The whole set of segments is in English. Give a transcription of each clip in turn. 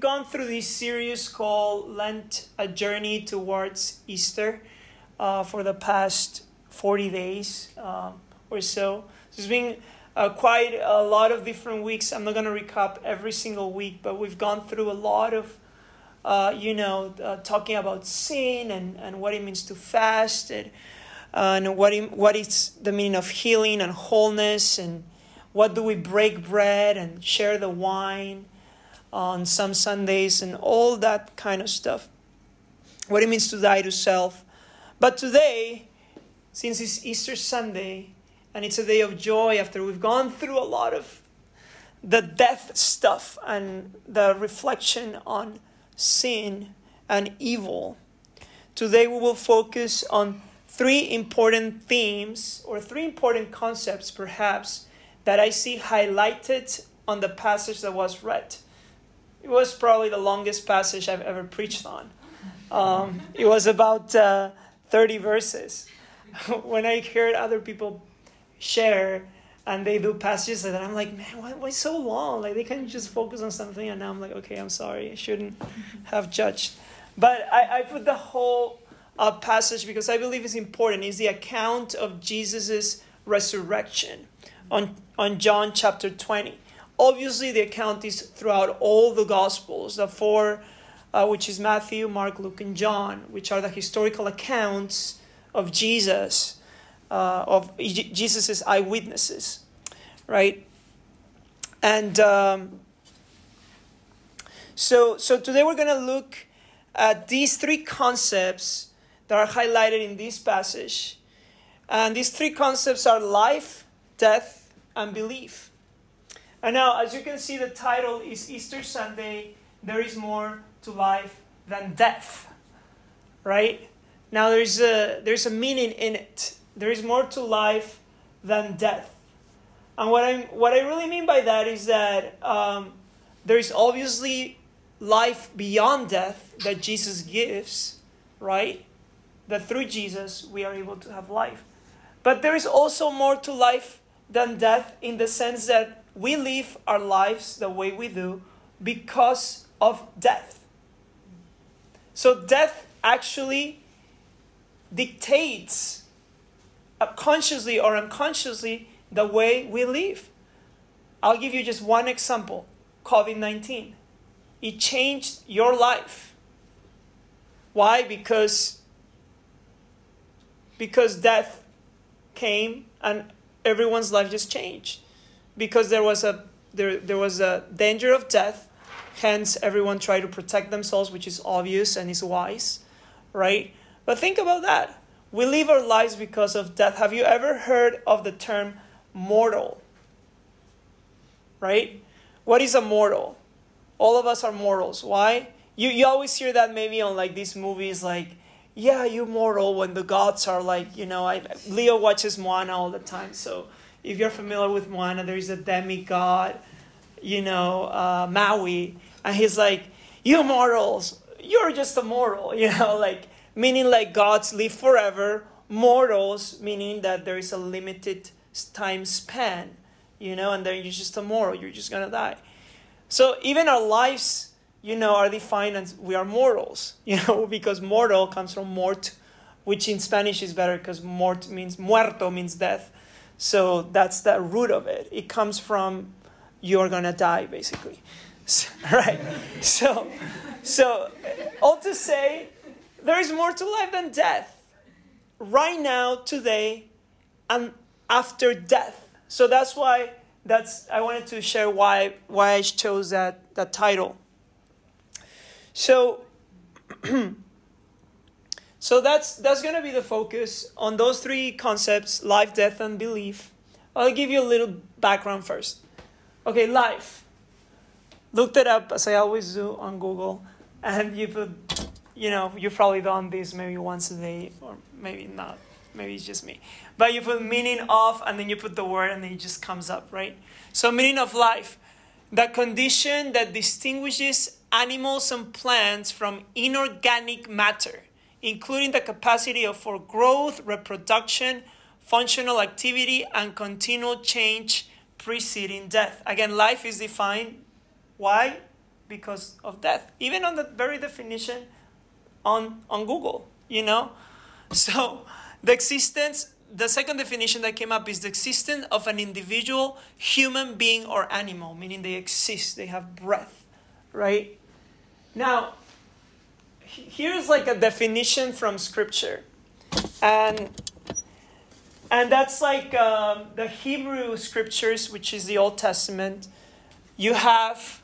gone through this series called Lent, a journey towards Easter, uh, for the past 40 days um, or so. It's been uh, quite a lot of different weeks. I'm not going to recap every single week, but we've gone through a lot of, uh, you know, uh, talking about sin and, and what it means to fast and, and what, it, what is the meaning of healing and wholeness and what do we break bread and share the wine on some Sundays and all that kind of stuff. What it means to die to self. But today, since it's Easter Sunday and it's a day of joy after we've gone through a lot of the death stuff and the reflection on sin and evil, today we will focus on three important themes or three important concepts, perhaps, that I see highlighted on the passage that was read. It was probably the longest passage I've ever preached on. Um, it was about uh, 30 verses. when I heard other people share and they do passages and I'm like, man, why, why so long? Like they can just focus on something and now I'm like, okay, I'm sorry, I shouldn't have judged. But I, I put the whole uh, passage because I believe it's important. It's the account of Jesus' resurrection on, on John chapter 20. Obviously, the account is throughout all the Gospels, the four, uh, which is Matthew, Mark, Luke, and John, which are the historical accounts of Jesus, uh, of Jesus' eyewitnesses, right? And um, so, so today we're going to look at these three concepts that are highlighted in this passage. And these three concepts are life, death, and belief. And now, as you can see, the title is Easter Sunday. There is more to life than death, right? Now, there's a there's a meaning in it. There is more to life than death. And what I what I really mean by that is that um, there is obviously life beyond death that Jesus gives, right? That through Jesus we are able to have life. But there is also more to life than death in the sense that we live our lives the way we do because of death. So, death actually dictates uh, consciously or unconsciously the way we live. I'll give you just one example COVID 19. It changed your life. Why? Because, because death came and everyone's life just changed because there was a there, there was a danger of death hence everyone tried to protect themselves which is obvious and is wise right? But think about that. We live our lives because of death. Have you ever heard of the term mortal? Right? What is a mortal? All of us are mortals. Why? You, you always hear that maybe on like these movies like yeah you mortal when the gods are like you know I, leo watches moana all the time so if you're familiar with Moana, there is a demigod, you know, uh, Maui, and he's like, "You mortals, you're just a mortal," you know, like meaning like gods live forever, mortals meaning that there is a limited time span, you know, and then you're just a mortal, you're just gonna die. So even our lives, you know, are defined as we are mortals, you know, because mortal comes from mort, which in Spanish is better because mort means muerto means death. So that's the root of it. It comes from you're gonna die, basically. So, right? So, so all to say, there is more to life than death. Right now, today, and after death. So that's why that's I wanted to share why why I chose that that title. So So that's that's to be the focus on those three concepts: life, death, and belief. I'll give you a little background first. Okay, life. Looked it up as I always do on Google, and you put, you know, you've probably done this maybe once a day, or maybe not. Maybe it's just me. But you put meaning of, and then you put the word, and then it just comes up, right? So meaning of life, the condition that distinguishes animals and plants from inorganic matter including the capacity of, for growth, reproduction, functional activity, and continual change preceding death. Again, life is defined why? because of death. Even on the very definition on, on Google, you know? So the existence, the second definition that came up is the existence of an individual human being or animal, meaning they exist, they have breath, right? Now, here's like a definition from scripture. And and that's like um, the Hebrew scriptures, which is the Old Testament. You have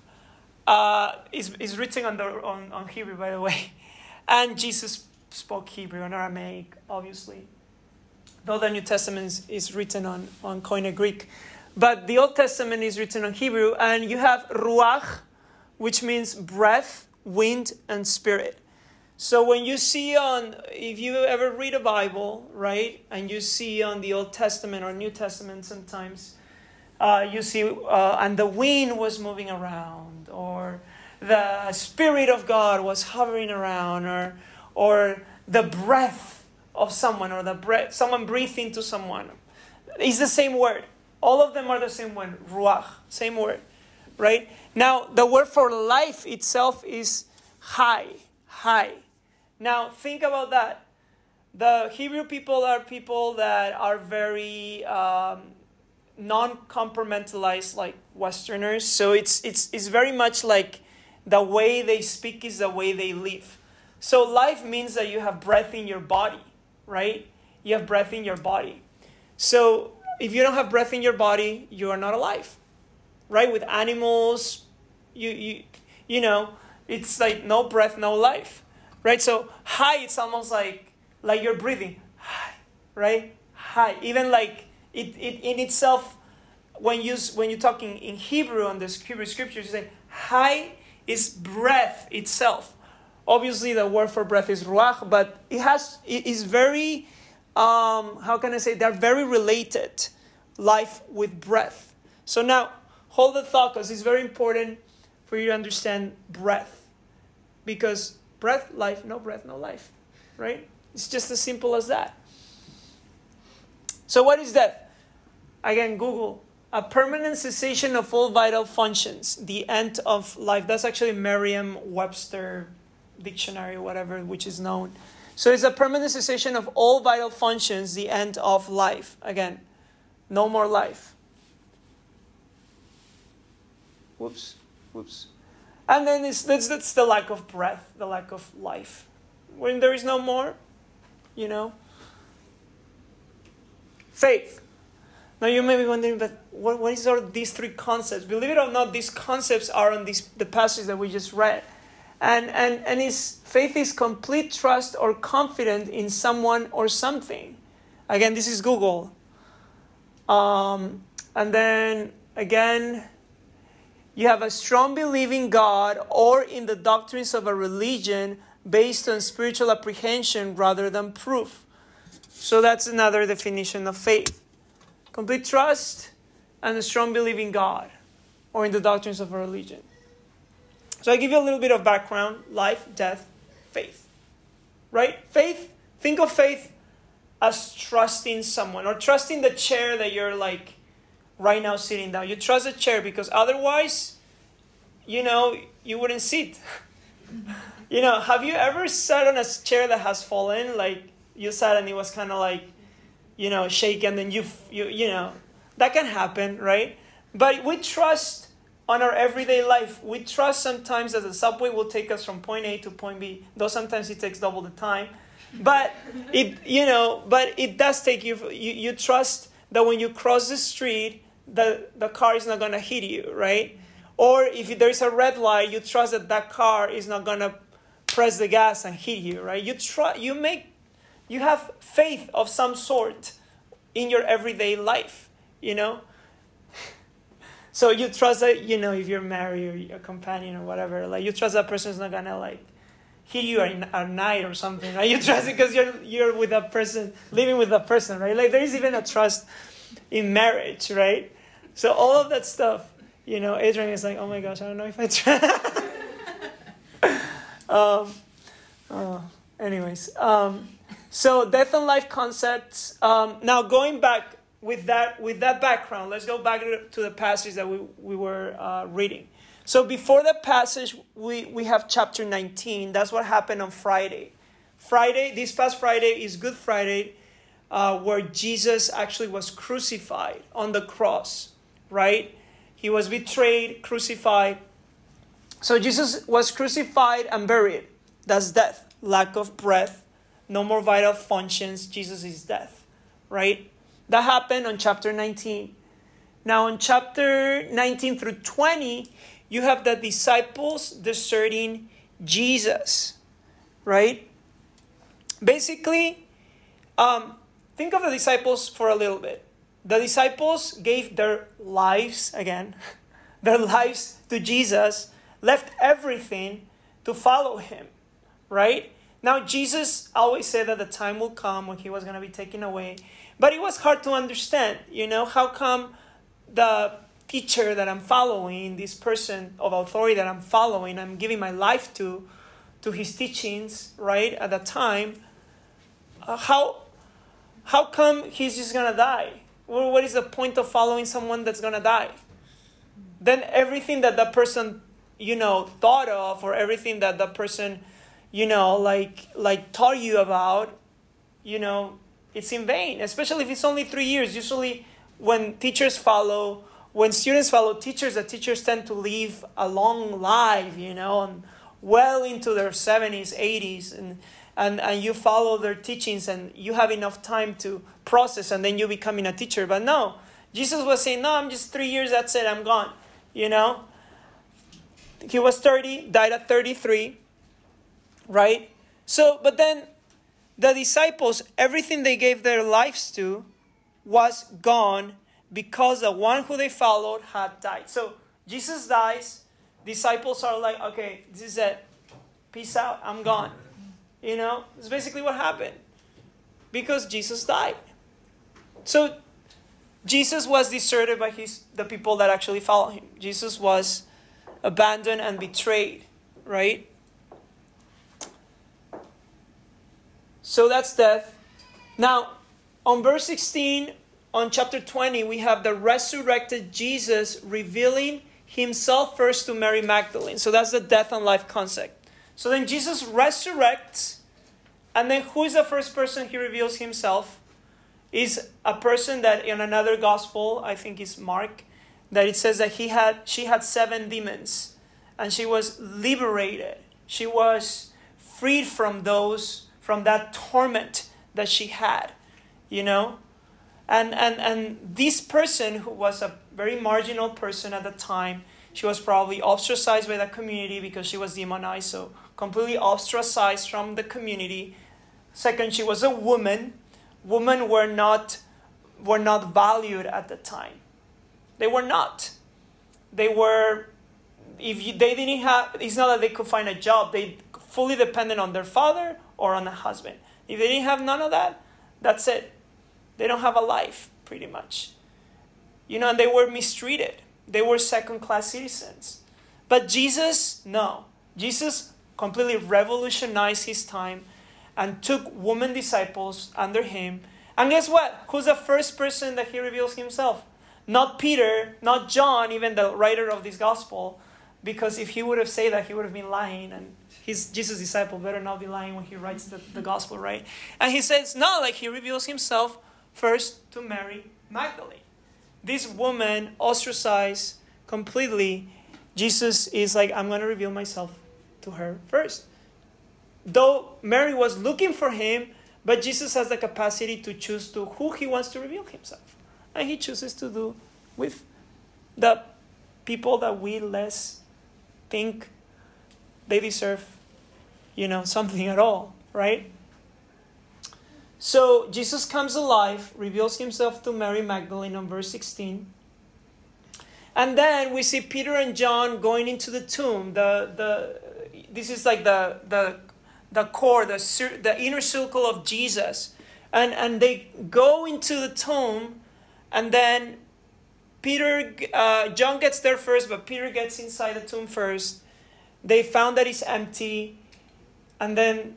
uh, is is written on the on, on Hebrew, by the way, and Jesus spoke Hebrew and Aramaic, obviously. Though the New Testament is written on on Koine Greek, but the Old Testament is written on Hebrew, and you have ruach, which means breath, wind, and spirit. So when you see on, if you ever read a Bible, right, and you see on the Old Testament or New Testament sometimes, uh, you see, uh, and the wind was moving around, or the Spirit of God was hovering around, or, or the breath of someone, or the breath, someone breathed into someone. It's the same word. All of them are the same word, ruach, same word, right? Now, the word for life itself is chai, chai. Now, think about that. The Hebrew people are people that are very um, non compartmentalized like Westerners. So it's, it's, it's very much like the way they speak is the way they live. So life means that you have breath in your body, right? You have breath in your body. So if you don't have breath in your body, you are not alive, right? With animals, you, you, you know, it's like no breath, no life right? So chai, it's almost like like you're breathing, chai, right? Chai. Even like it, it in itself, when you when you're talking in Hebrew on the Hebrew scriptures, you say chai is breath itself. Obviously, the word for breath is ruach, but it has it is very um, how can I say they're very related, life with breath. So now hold the thought because it's very important for you to understand breath, because breath, life, no breath, no life. Right? It's just as simple as that. So, what is death? Again, Google. A permanent cessation of all vital functions, the end of life. That's actually Merriam Webster dictionary, whatever, which is known. So, it's a permanent cessation of all vital functions, the end of life. Again, no more life. Whoops, whoops. And then it's, that's, the lack of breath, the lack of life. When there is no more, you know. Faith. Now you may be wondering, but what, what is all these three concepts? Believe it or not, these concepts are on these, the passage that we just read. And, and, and is, faith is complete trust or confidence in someone or something. Again, this is Google. Um, and then again, you have a strong belief in God or in the doctrines of a religion based on spiritual apprehension rather than proof. So that's another definition of faith complete trust and a strong belief in God or in the doctrines of a religion. So I give you a little bit of background life, death, faith. Right? Faith, think of faith as trusting someone or trusting the chair that you're like right now sitting down. You trust a chair because otherwise, you know, you wouldn't sit. you know, have you ever sat on a chair that has fallen? Like you sat and it was kind of like, you know, shaken, and then you, you, you know, that can happen, right? But we trust on our everyday life. We trust sometimes that the subway will take us from point A to point B, though sometimes it takes double the time. But it, you know, but it does take you. You, you trust that when you cross the street, the, the car is not going to hit you, right? Or if there is a red light, you trust that that car is not going to press the gas and hit you, right? You try, you make, you have faith of some sort in your everyday life, you know? So you trust that, you know, if you're married or your companion or whatever, like you trust that person is not going to like hit you at night or something, right? You trust it because you're, you're with a person, living with a person, right? Like there is even a trust in marriage, right? So all of that stuff, you know, Adrian is like, oh my gosh, I don't know if I try. um, uh, anyways, um, so death and life concepts. Um, now going back with that with that background, let's go back to the passage that we we were uh, reading. So before the passage, we, we have chapter 19. That's what happened on Friday. Friday, this past Friday is Good Friday, uh, where Jesus actually was crucified on the cross, right? He was betrayed, crucified. So Jesus was crucified and buried. That's death. Lack of breath, no more vital functions. Jesus is death, right? That happened on chapter 19. Now, in chapter 19 through 20, you have the disciples deserting Jesus, right? Basically, um, think of the disciples for a little bit. The disciples gave their lives, again, their lives to Jesus, left everything to follow him, right? Now, Jesus always said that the time will come when he was going to be taken away, but it was hard to understand. You know, how come the teacher that I'm following, this person of authority that I'm following, I'm giving my life to, to his teachings, right, at that time, uh, how, how come he's just going to die? Well, what is the point of following someone that's to die? Then everything that that person, you know, thought of or everything that that person, you know, like like taught you about, you know, it's in vain, especially if it's only 3 years. Usually when teachers follow when students follow teachers, the teachers tend to live a long life, you know, and well into their 70s, 80s, and, and, and you follow their teachings and you have enough time to process and then you becoming a teacher. But no, Jesus was saying, No, I'm just three years, that's it, I'm gone, you know. He was 30, died at 33, right? So, but then the disciples, everything they gave their lives to was gone because the one who they followed had died. So Jesus dies, disciples are like, okay, this is it. Peace out, I'm gone. You know, it's basically what happened. Because Jesus died. So Jesus was deserted by his the people that actually follow him. Jesus was abandoned and betrayed, right? So that's death. Now, on verse 16 on chapter 20, we have the resurrected Jesus revealing himself first to Mary Magdalene. So that's the death and life concept. So then Jesus resurrects, and then who is the first person he reveals himself? Is a person that in another gospel, I think is Mark, that it says that he had she had seven demons and she was liberated. She was freed from those from that torment that she had, you know? And, and, and this person, who was a very marginal person at the time, she was probably ostracized by the community because she was demonized, so completely ostracized from the community. Second, she was a woman. Women were not, were not valued at the time. They were not. They were, if you, they didn't have, it's not that they could find a job, they fully depended on their father or on a husband. If they didn't have none of that, that's it. They don't have a life, pretty much. You know, and they were mistreated. They were second class citizens. But Jesus, no. Jesus completely revolutionized his time and took woman disciples under him. And guess what? Who's the first person that he reveals himself? Not Peter, not John, even the writer of this gospel, because if he would have said that, he would have been lying, and he's Jesus' disciple better not be lying when he writes the, the gospel, right? And he says, no, like he reveals himself first to Mary Magdalene. This woman ostracized completely. Jesus is like, I'm going to reveal myself to her first. Though Mary was looking for him, but Jesus has the capacity to choose to who he wants to reveal himself. And he chooses to do with the people that we less think they deserve, you know, something at all, right? So Jesus comes alive, reveals himself to Mary Magdalene on verse 16. And then we see Peter and John going into the tomb. The, the, this is like the, the, the core, the, the inner circle of Jesus. And, and they go into the tomb, and then Peter, uh, John gets there first, but Peter gets inside the tomb first. They found that it's empty. And then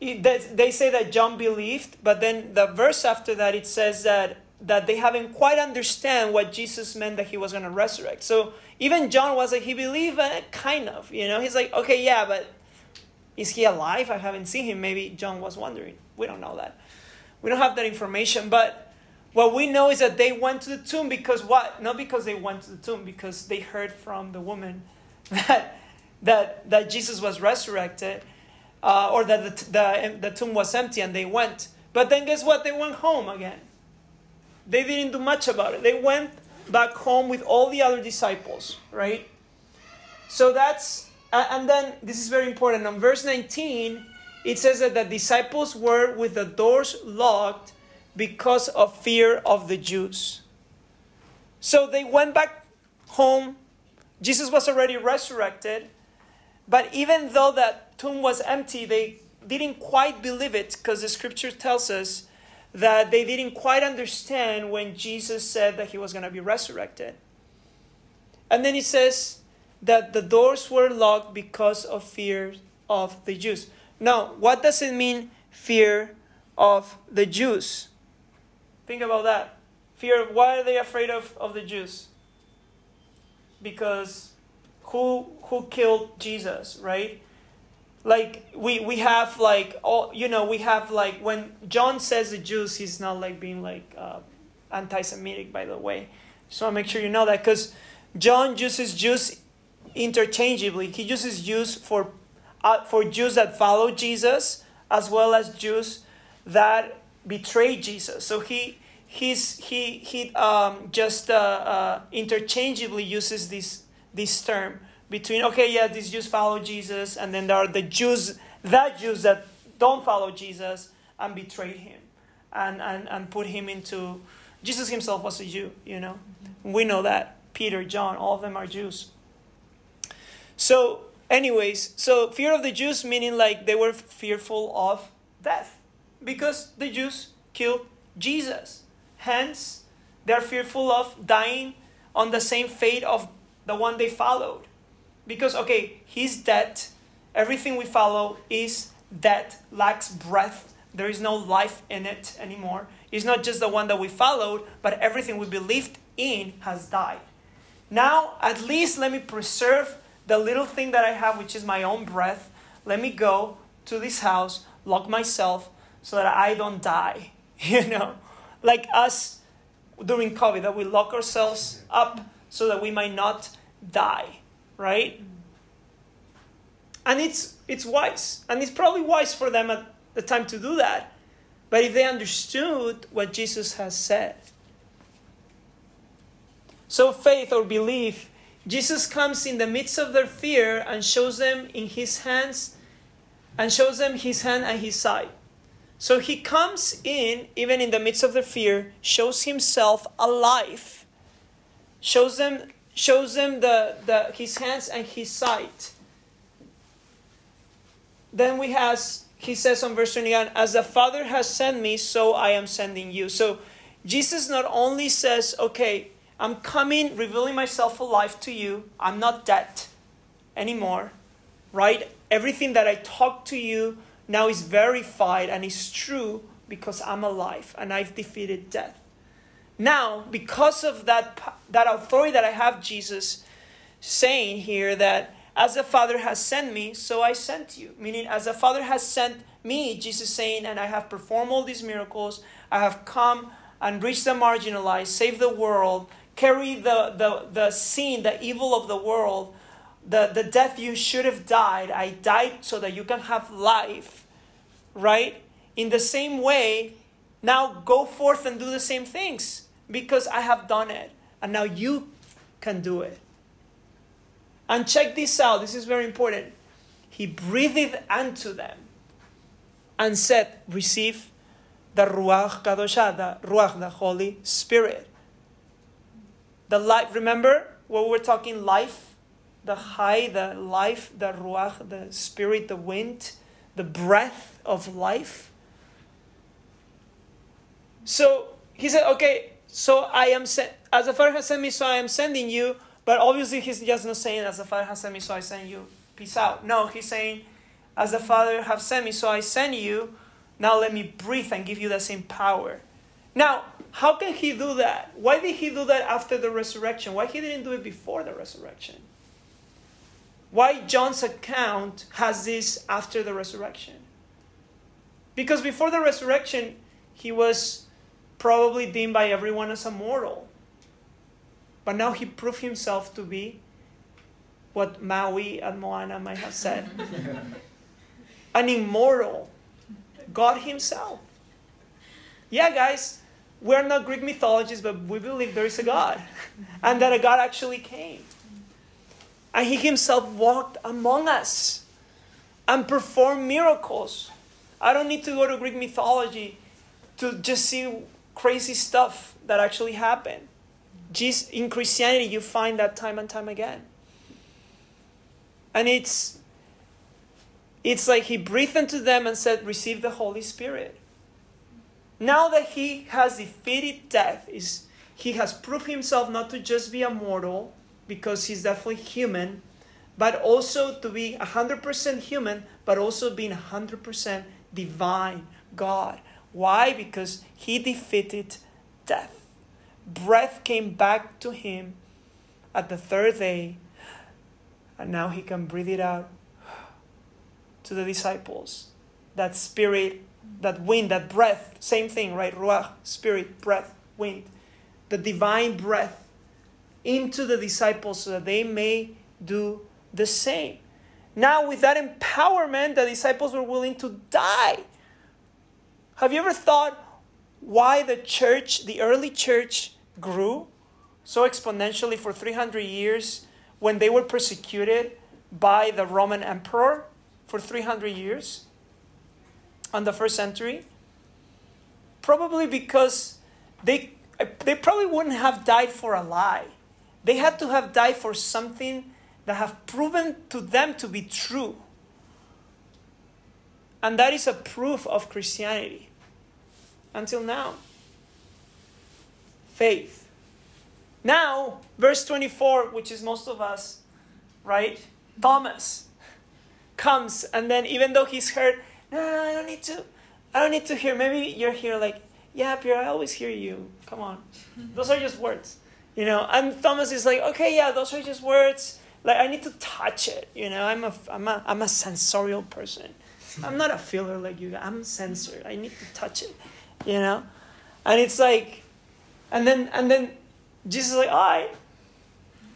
they say that John believed, but then the verse after that it says that that they haven't quite understand what Jesus meant that he was going to resurrect. So even John was like he believed uh, kind of, you know. He's like, "Okay, yeah, but is he alive? I haven't seen him." Maybe John was wondering. We don't know that. We don't have that information, but what we know is that they went to the tomb because what? Not because they went to the tomb, because they heard from the woman that that that Jesus was resurrected, uh, or that the, the the tomb was empty, and they went. But then guess what? They went home again. They didn't do much about it. They went back home with all the other disciples, right? So that's, Uh, and then this is very important. On verse 19, it says that the disciples were with the doors locked because of fear of the Jews. So they went back home. Jesus was already resurrected. But even though that tomb was empty, they didn't quite believe it because the scripture tells us that they didn't quite understand when Jesus said that he was going to be resurrected. And then he says that the doors were locked because of fear of the Jews. Now, what does it mean, fear of the Jews? Think about that. Fear, why are they afraid of, of the Jews? Because who who killed Jesus, right? like we we have like all you know we have like when John says the Jews he's not like being like uh, anti-Semitic by the way so I make sure you know that because John uses Jews interchangeably. He uses Jews for uh, for Jews that follow Jesus as well as Jews that betray Jesus. So he he's he he um, just uh, uh interchangeably uses this this term between okay yeah these jews follow jesus and then there are the jews that jews that don't follow jesus and betrayed him and and, and put him into jesus himself was a jew you know? We know that peter john all of them are jews so anyways so fear of the jews meaning like they were fearful of death because the jews killed jesus hence they're fearful of dying on the same fate of the one they followed because, okay, he's dead. Everything we follow is dead, lacks breath. There is no life in it anymore. It's not just the one that we followed, but everything we believed in has died. Now, at least let me preserve the little thing that I have, which is my own breath. Let me go to this house, lock myself so that I don't die. You know, like us during COVID, that we lock ourselves up so that we might not die right? And it's it's wise. And it's probably wise for them at the time to do that. But if they understood what Jesus has said. So faith or belief, Jesus comes in the midst of their fear and shows them in his hands and shows them his hand and his side. So he comes in, even in the midst of their fear, shows himself alive, shows them shows them the, the, his hands and his sight. Then we has he says on verse 21, as the Father has sent me, so I am sending you. So Jesus not only says, okay, I'm coming, revealing myself alive to you. I'm not dead anymore, right? Everything that I talk to you now is verified and is true because I'm alive and I've defeated death. Now, because of that, that authority that I have, Jesus saying here that as the Father has sent me, so I sent you. Meaning, as the Father has sent me, Jesus saying, and I have performed all these miracles, I have come and reached the marginalized, saved the world, carry the, the, the sin, the evil of the world, the, the death you should have died. I died so that you can have life, right? In the same way, now go forth and do the same things because I have done it. And now you can do it. And check this out. This is very important. He breathed unto them and said, Receive the Ruach Kadoshah, the Ruach, the Holy Spirit. The life, remember what we're talking life? The chai, the life, the Ruach, the Spirit, the wind, the breath of life. So he said, Okay, so I am sent, as the Father has sent me, so I am sending you. But obviously, he's just not saying, as the Father has sent me, so I send you. Peace out. No, he's saying, as the Father has sent me, so I send you. Now let me breathe and give you the same power. Now, how can he do that? Why did he do that after the resurrection? Why he didn't do it before the resurrection? Why John's account has this after the resurrection? Because before the resurrection, he was probably deemed by everyone as a mortal. But now he proved himself to be what Maui and Moana might have said an immortal, God Himself. Yeah, guys, we're not Greek mythologists, but we believe there is a God and that a God actually came. And He Himself walked among us and performed miracles. I don't need to go to Greek mythology to just see crazy stuff that actually happened. Just in Christianity, you find that time and time again. And it's it's like he breathed into them and said, Receive the Holy Spirit. Now that he has defeated death, is he has proved himself not to just be a mortal, because he's definitely human, but also to be 100% human, but also being 100% divine God. Why? Because he defeated death. Breath came back to him at the third day, and now he can breathe it out to the disciples. That spirit, that wind, that breath, same thing, right? Ruach, spirit, breath, wind. The divine breath into the disciples so that they may do the same. Now, with that empowerment, the disciples were willing to die. Have you ever thought why the church, the early church, grew so exponentially for 300 years when they were persecuted by the Roman emperor for 300 years on the first century? Probably because they, they probably wouldn't have died for a lie. They had to have died for something that have proven to them to be true. And that is a proof of Christianity until now. Faith. Now, verse 24, which is most of us, right? Thomas comes, and then even though he's hurt, no, no, I don't need to. I don't need to hear. Maybe you're here like, yeah, Pierre, I always hear you. Come on. Mm-hmm. Those are just words. You know, and Thomas is like, okay, yeah, those are just words. Like I need to touch it. You know, I'm a, I'm a, I'm a sensorial person. I'm not a feeler like you. I'm sensor. I need to touch it. You know, and it's like, and then and then Jesus is like, all right.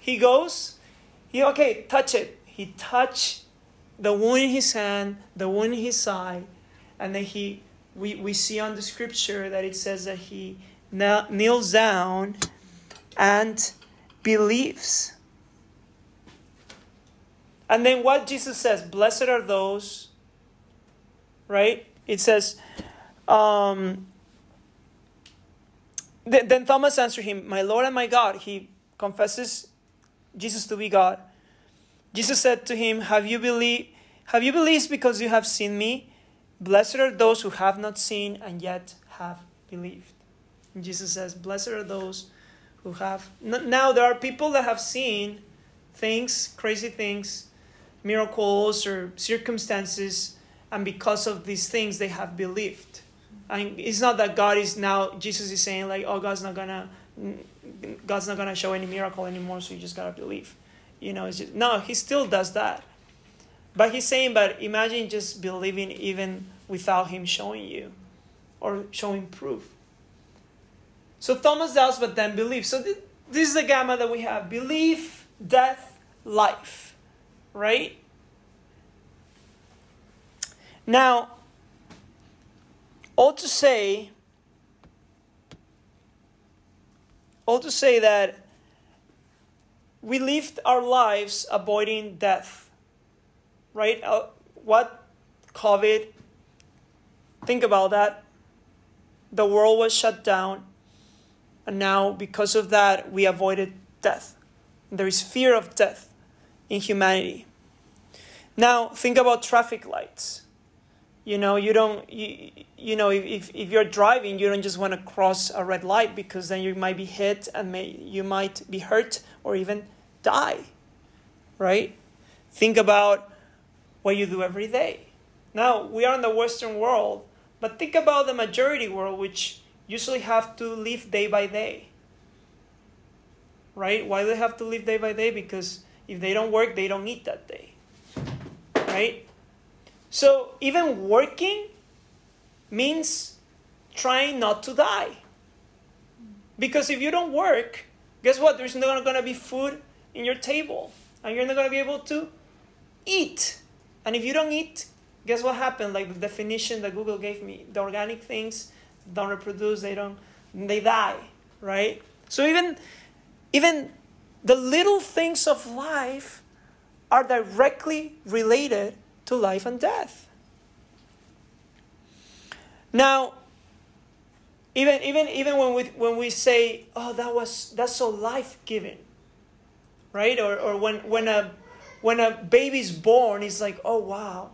He goes, he okay, touch it. He touch the wound in his hand, the wound in his side, and then he we, we see on the scripture that it says that he kneels down and believes. And then what Jesus says, blessed are those, right? It says, um, th- then Thomas answered him, My Lord and my God. He confesses Jesus to be God. Jesus said to him, Have you believed? Have you believed because you have seen me? Blessed are those who have not seen and yet have believed. And Jesus says, Blessed are those who have. Now, there are people that have seen things, crazy things, miracles, or circumstances, and because of these things, they have believed. And it's not that God is now, Jesus is saying, like, oh, God's not gonna. God's not gonna show any miracle anymore, so you just gotta believe. You know, it's just no. He still does that, but he's saying, but imagine just believing even without him showing you, or showing proof. So Thomas doubts, but then believes. So th- this is the gamma that we have belief, death, life. Right? Now, all to say, all to say that we lived our lives avoiding death. Right? Uh, what? COVID. Think about that. The world was shut down and now, because of that, we avoided death. There is fear of death in humanity. Now, think about traffic lights. You know, you don't, you, you know, if, if you're driving, you don't just want to cross a red light because then you might be hit and may, you might be hurt or even die, right? Think about what you do every day. Now, we are in the Western world, but think about the majority world, which usually have to live day by day. Right? Why do they have to live day by day? Because if they don't work, they don't eat that day. Right? So even working means trying not to die. Because if you don't work, guess what? There's not going to be food in your table. And you're not going to be able to eat. And if you don't eat, guess what happened? Like the definition that Google gave me the organic things don't reproduce, they don't, they die, right? So even, even the little things of life are directly related to life and death. Now, even even even when we when we say, "Oh, that was that's so life giving," right? Or or when when a when a baby's born, it's like, "Oh wow,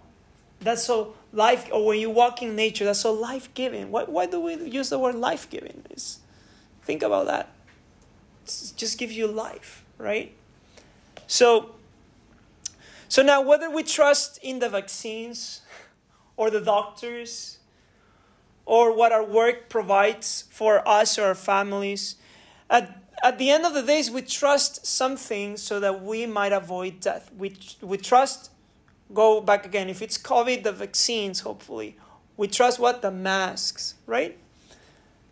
that's so life." Or when you walk in nature, that's so life giving. Why why do we use the word life giving? Think about that. Just gives you life, right? So. So now, whether we trust in the vaccines or the doctors or what our work provides for us or our families. At, at the end of the days, we trust something so that we might avoid death. We, we trust, go back again, if it's COVID, the vaccines, hopefully. We trust what? The masks, right?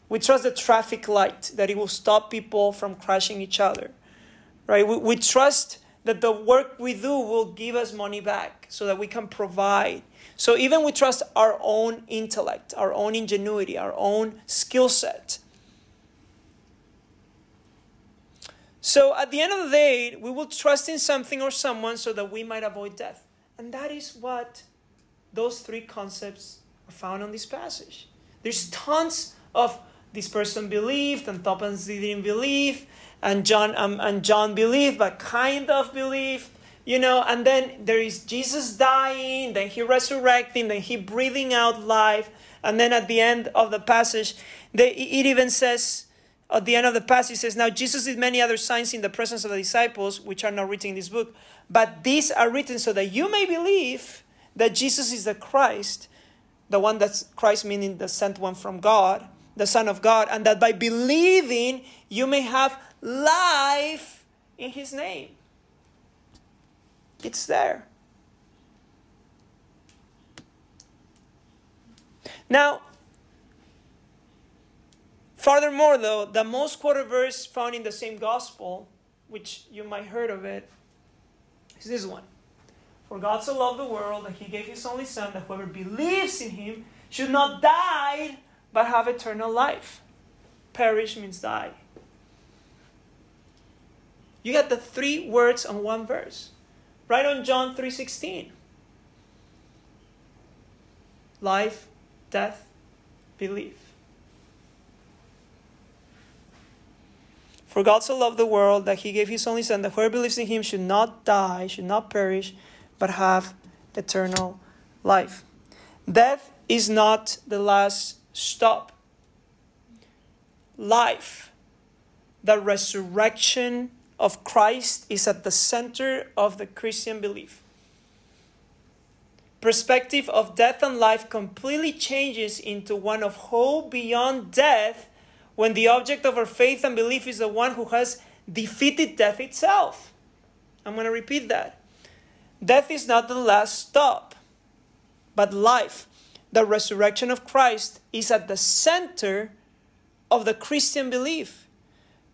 We trust the traffic light, that it will stop people from crashing each other, right? We, we trust that the work we do will give us money back so that we can provide so even we trust our own intellect, our own ingenuity, our own skill set. So at the end of the day, we will trust in something or someone so that we might avoid death. And that is what those three concepts are found on this passage. There's tons of this person believed and Thomas didn't believe, and John um, and John believed but kind of believed you know, and then there is Jesus dying, then he resurrecting, then he breathing out life, and then at the end of the passage, they, it even says, at the end of the passage, says, Now Jesus did many other signs in the presence of the disciples, which are not written in this book, but these are written so that you may believe that Jesus is the Christ, the one that's Christ meaning the sent one from God, the Son of God, and that by believing you may have life in his name. It's there. Now, furthermore, though, the most quoted verse found in the same gospel, which you might heard of it, is this one. For God so loved the world that he gave his only Son, that whoever believes in him should not die, but have eternal life. Perish means die. You got the three words on one verse. Right on John 3:16. Life, death, belief. For God so loved the world that he gave his only son that whoever believes in him should not die, should not perish, but have eternal life. Death is not the last stop. Life, the resurrection of Christ is at the center of the Christian belief. Perspective of death and life completely changes into one of hope beyond death when the object of our faith and belief is the one who has defeated death itself. I'm going to repeat that. Death is not the last stop, but life, the resurrection of Christ, is at the center of the Christian belief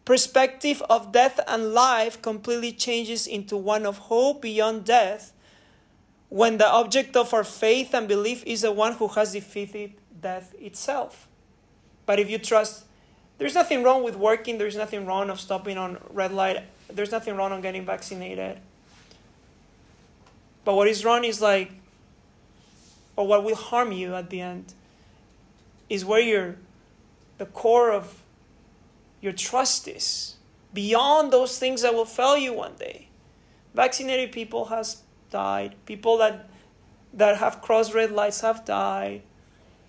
perspective of death and life completely changes into one of hope beyond death when the object of our faith and belief is the one who has defeated death itself. But if you trust, there's nothing wrong with working, there's nothing wrong of stopping on red light, there's nothing wrong on getting vaccinated. But what is wrong is like, or what will harm you at the end, is where you're, the core of your trust is beyond those things that will fail you one day. Vaccinated people has died. People that that have crossed red lights have died,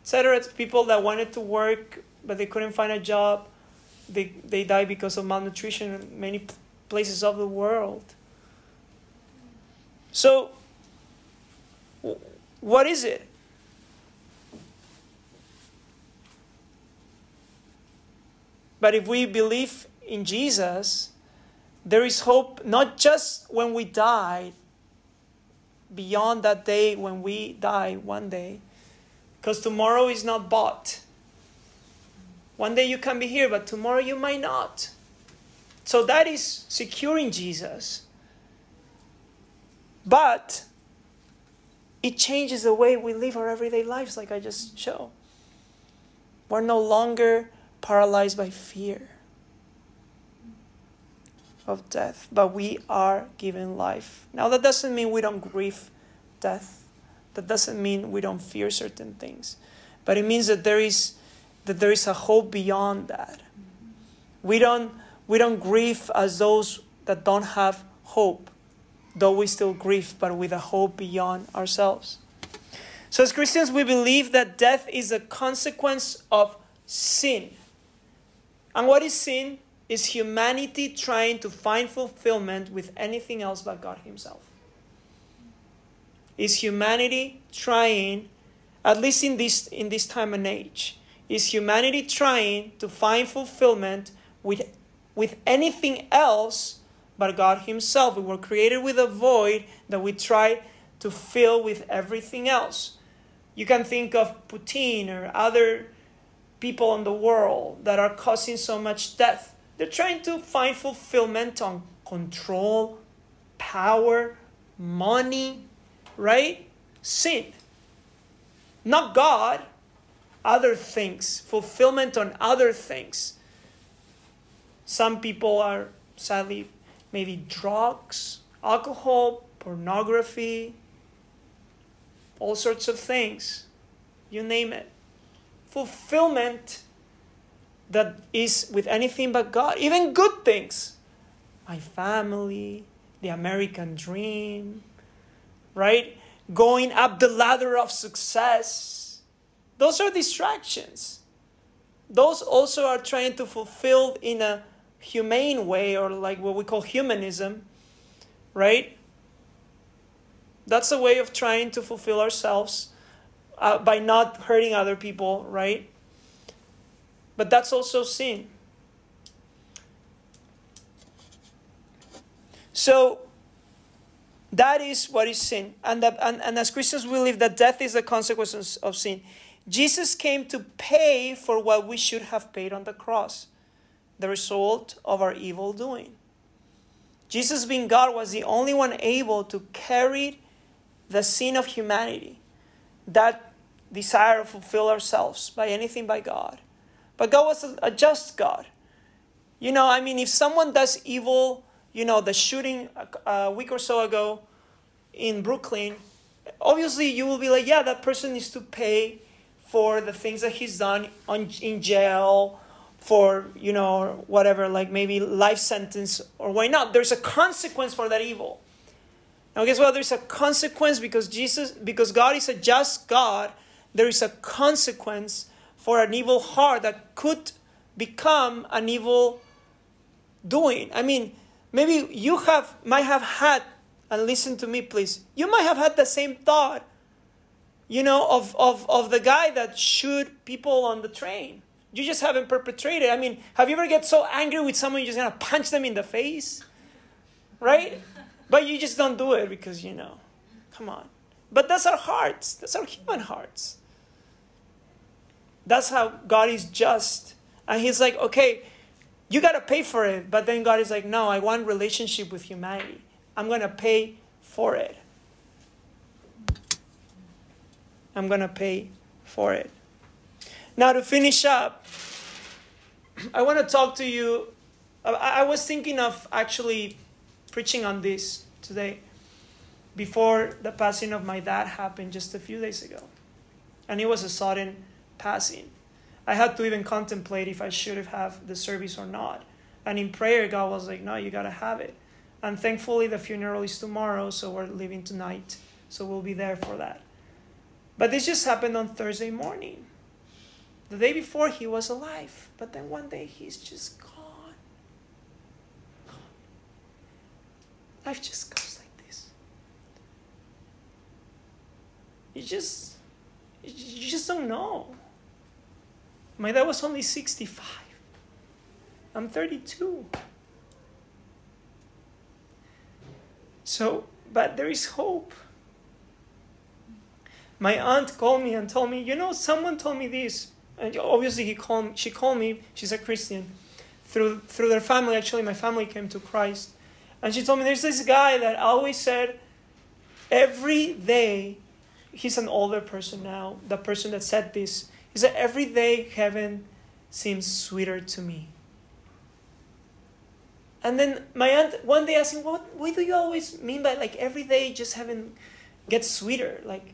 etc. People that wanted to work but they couldn't find a job, they they die because of malnutrition in many places of the world. So, what is it? But if we believe in Jesus, there is hope not just when we die, beyond that day when we die one day, because tomorrow is not bought. One day you can be here, but tomorrow you might not. So that is securing Jesus. But it changes the way we live our everyday lives, like I just showed. We're no longer paralyzed by fear of death, but we are given life. Now, that doesn't mean we don't grieve death. That doesn't mean we don't fear certain things. But it means that there is that there is a hope beyond that. We don't we don't grieve as those that don't have hope, though we still grieve, but with a hope beyond ourselves. So as Christians, we believe that death is a consequence of sin. And what is sin? Is humanity trying to find fulfillment with anything else but God Himself. Is humanity trying, at least in this, in this time and age, is humanity trying to find fulfillment with, with anything else but God Himself? We were created with a void that we try to fill with everything else. You can think of Putin or other people in the world that are causing so much death. They're trying to find fulfillment on control, power, money, right? Sin. Not God, other things, fulfillment on other things. Some people are sadly maybe drugs, alcohol, pornography, all sorts of things. You name it fulfillment that is with anything but God, even good things. My family, the American dream, right? Going up the ladder of success. Those are distractions. Those also are trying to fulfill in a humane way or like what we call humanism, right? That's a way of trying to fulfill ourselves uh, by not hurting other people, right? But that's also sin. So that is what is sin. And, that, and, and as Christians, we believe that death is the consequence of sin. Jesus came to pay for what we should have paid on the cross, the result of our evil doing. Jesus, being God, was the only one able to carry the sin of humanity that desire to fulfill ourselves by anything by God. But God was a, just God. You know, I mean, if someone does evil, you know, the shooting a, week or so ago in Brooklyn, obviously you will be like, yeah, that person needs to pay for the things that he's done on, in jail, for, you know, whatever, like maybe life sentence, or why not? There's a consequence for that evil. Now, guess what? There's a consequence because Jesus, because God is a just God. There is a consequence for an evil heart that could become an evil doing. I mean, maybe you have might have had, and listen to me, please. You might have had the same thought, you know, of of of the guy that shoot people on the train. You just haven't perpetrated. I mean, have you ever get so angry with someone you're just gonna punch them in the face, right? But you just don't do it because, you know, come on. But that's our hearts. That's our human hearts. That's how God is just. And He's like, okay, you got to pay for it. But then God is like, no, I want relationship with humanity. I'm to pay for it. I'm going to pay for it. Now, to finish up, I want to talk to you. Uh, I was thinking of actually preaching on this today before the passing of my dad happened just a few days ago. And it was a sudden passing. I had to even contemplate if I should have the service or not. And in prayer, God was like, no, you got to have it. And thankfully, the funeral is tomorrow, so we're leaving tonight. So we'll be there for that. But this just happened on Thursday morning. The day before, he was alive. But then one day, he's just gone. Life just goes like this. You just, you just don't know. My dad was only 65. I'm 32. So, but there is hope. My aunt called me and told me, you know, someone told me this. And obviously, he called, she called me. She's a Christian. Through through their family, actually, my family came to Christ, and she told me there's this guy that always said, every day, he's an older person now. The person that said this, he said, every day heaven seems sweeter to me. And then my aunt one day asked me, "What? What do you always mean by like every day just having gets sweeter? Like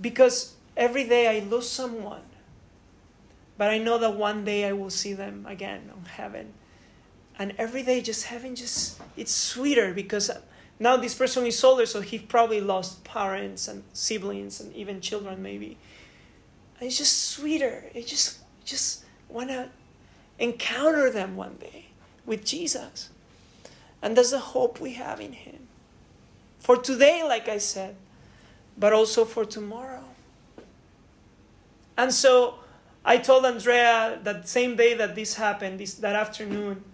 because every day I lose someone, but I know that one day I will see them again on heaven, and every day just heaven just it's sweeter because now this person is older, so he probably lost parents and siblings and even children maybe. And it's just sweeter. It just just wanna encounter them one day with Jesus. And that's the hope we have in Him. For today, like I said, but also for tomorrow. And so I told Andrea that same day that this happened, this, that afternoon,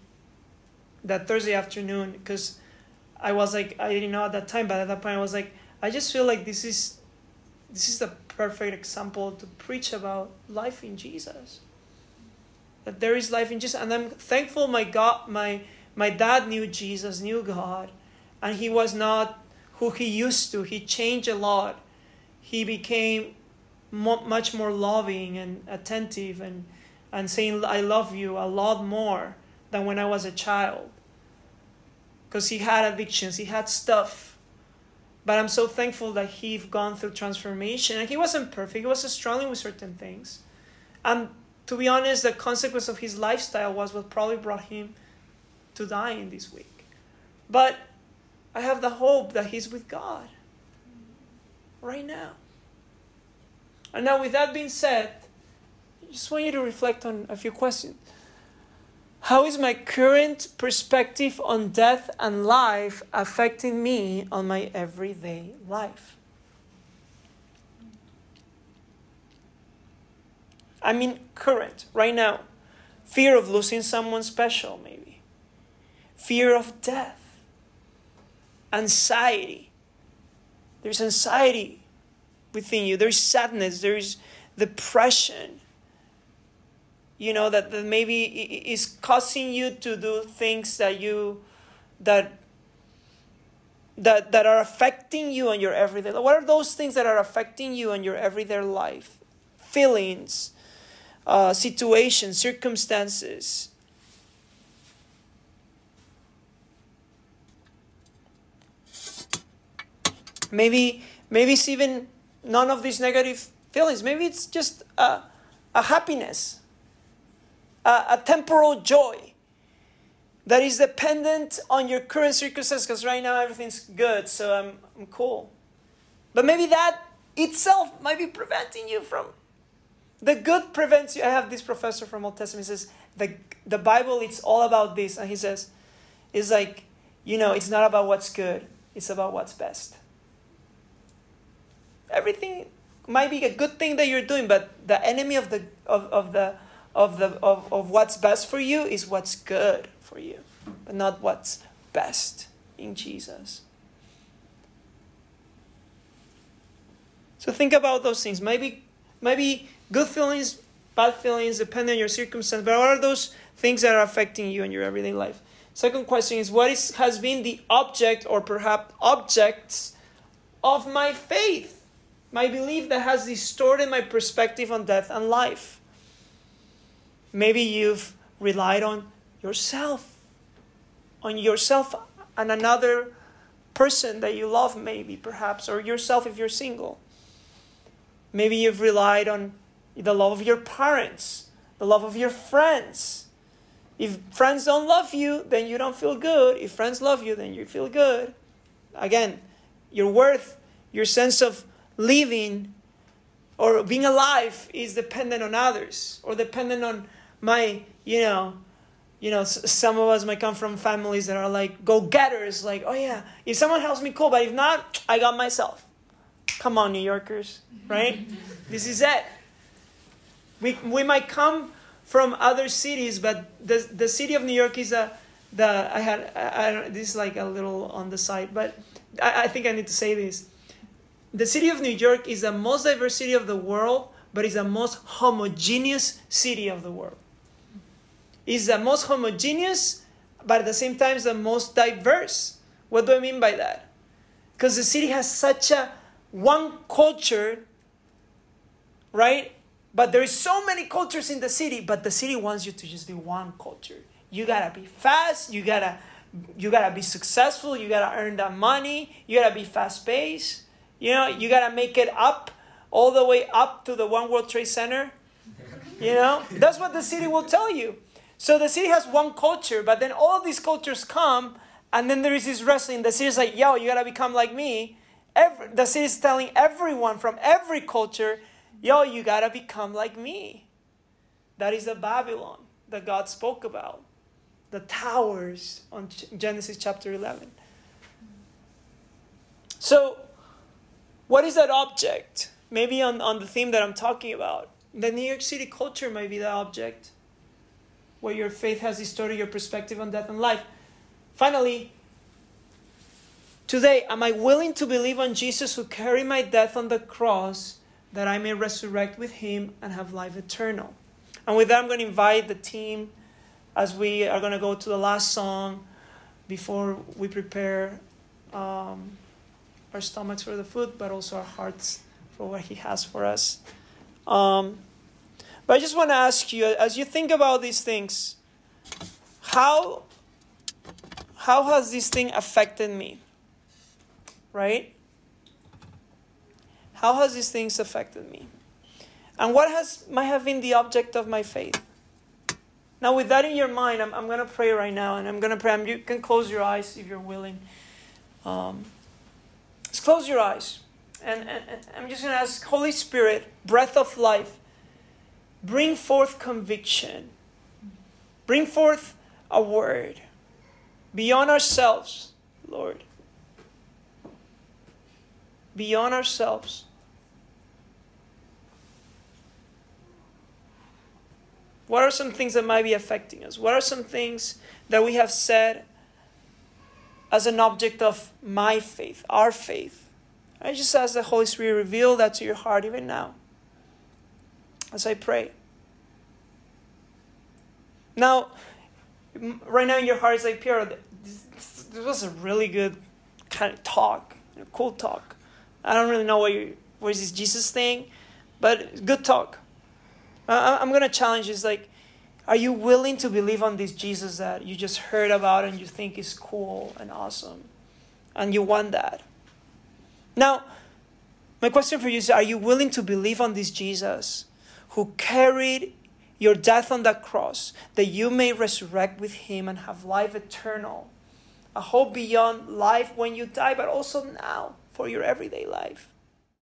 that Thursday afternoon, because I was like, I didn't know at that time, but at that point I was like, I just feel like this is this is the perfect example to preach about life in Jesus that there is life in Jesus. And I'm thankful my God, my my dad knew Jesus, knew God, and he was not who he used to. He changed a lot. He became mo- much more loving and attentive and and saying I love you a lot more than when I was a child. Because he had addictions, he had stuff. But I'm so thankful that he'd gone through transformation. And he wasn't perfect, he was struggling with certain things. And to be honest, the consequence of his lifestyle was what probably brought him to dying this week. But I have the hope that he's with God right now. And now, with that being said, I just want you to reflect on a few questions. How is my current perspective on death and life affecting me on my everyday life? I mean, current, right now. Fear of losing someone special, maybe. Fear of death. Anxiety. There's anxiety within you. There's sadness. There's depression. You know, that, that maybe is causing you to do things that you, that that that are affecting you on your everyday? What are those things that are affecting you on your everyday life? Feelings, uh, situations, circumstances. Maybe, maybe it's even none of these negative feelings. Maybe it's just a, a happiness, a, a temporal joy that is dependent on your current circumstances because right now everything's good, so I'm, I'm cool. But maybe that itself might be preventing you from the good prevents you. I have this professor from Old Testament. He says the the Bible. It's all about this, and he says, it's like you know, it's not about what's good. It's about what's best. Everything might be a good thing that you're doing, but the enemy of the of, of the of the of, of what's best for you is what's good for you, but not what's best in Jesus. So think about those things. Maybe maybe good feelings, bad feelings, depending on your circumstance. But what are those things that are affecting you in your everyday life? Second question is what is, has been the object or perhaps objects of my faith? My belief that has distorted my perspective on death and life. Maybe you've relied on yourself, on yourself and another person that you love, maybe, perhaps, or yourself if you're single. Maybe you've relied on the love of your parents, the love of your friends. If friends don't love you, then you don't feel good. If friends love you, then you feel good. Again, your worth, your sense of living or being alive is dependent on others or dependent on my, you know, you know, some of us might come from families that are like go getters, like, oh yeah, if someone helps me, cool, but if not, I got myself. Come on, New Yorkers, right? this is it. We, we might come from other cities, but the, the city of New York is a, the, I had, I, I this is like a little on the side, but I, I think I need to say this. The city of New York is the most diverse city of the world, but it's the most homogeneous city of the world. It's the most homogeneous, but at the same time it's the most diverse. What do I mean by that? Because the city has such a one culture, right? But there is so many cultures in the city, but the city wants you to just be one culture. You gotta be fast, you gotta you gotta be successful, you gotta earn that money, you gotta be fast paced, you know, you gotta make it up all the way up to the One World Trade Center. You know, that's what the city will tell you. So the city has one culture, but then all these cultures come, and then there is this wrestling. The city's like, yo, you gotta become like me. Every, the city's telling everyone from every culture, yo, you gotta become like me. That is the Babylon that God spoke about. The towers on Genesis chapter 11. So, what is that object? Maybe on, on the theme that I'm talking about. The New York City culture might be the object where your faith has distorted your perspective on death and life. Finally, today, am I willing to believe on Jesus who carried my death on the cross that I may resurrect with him and have life eternal? And with that, I'm going to invite the team as we are going to go to the last song before we prepare um, our stomachs for the food, but also our hearts for what he has for us. Um, but I just want to ask you, as you think about these things, how how has this thing affected me? Right? How has these things affected me? And what has might have been the object of my faith? Now, with that in your mind, I'm, I'm going to pray right now, and I'm going to pray. I'm, You can close your eyes if you're willing. Um, just close your eyes. And, and, and I'm just going to ask, Holy Spirit, breath of life, bring forth conviction. Bring forth a word beyond ourselves, Lord. Beyond ourselves. What are some things that might be affecting us? What are some things that we have said as an object of my faith, our faith? I just ask the Holy Spirit reveal that to your heart even now as I pray. Now, right now in your heart is like, Piero, this, was a really good kind of talk, cool talk. I don't really know what you, what is this Jesus thing, but good talk. Uh, I'm to challenge is like, are you willing to believe on this Jesus that you just heard about and you think is cool and awesome? And you want that? Now, my question for you is Are you willing to believe on this Jesus who carried your death on that cross that you may resurrect with him and have life eternal? A hope beyond life when you die, but also now for your everyday life.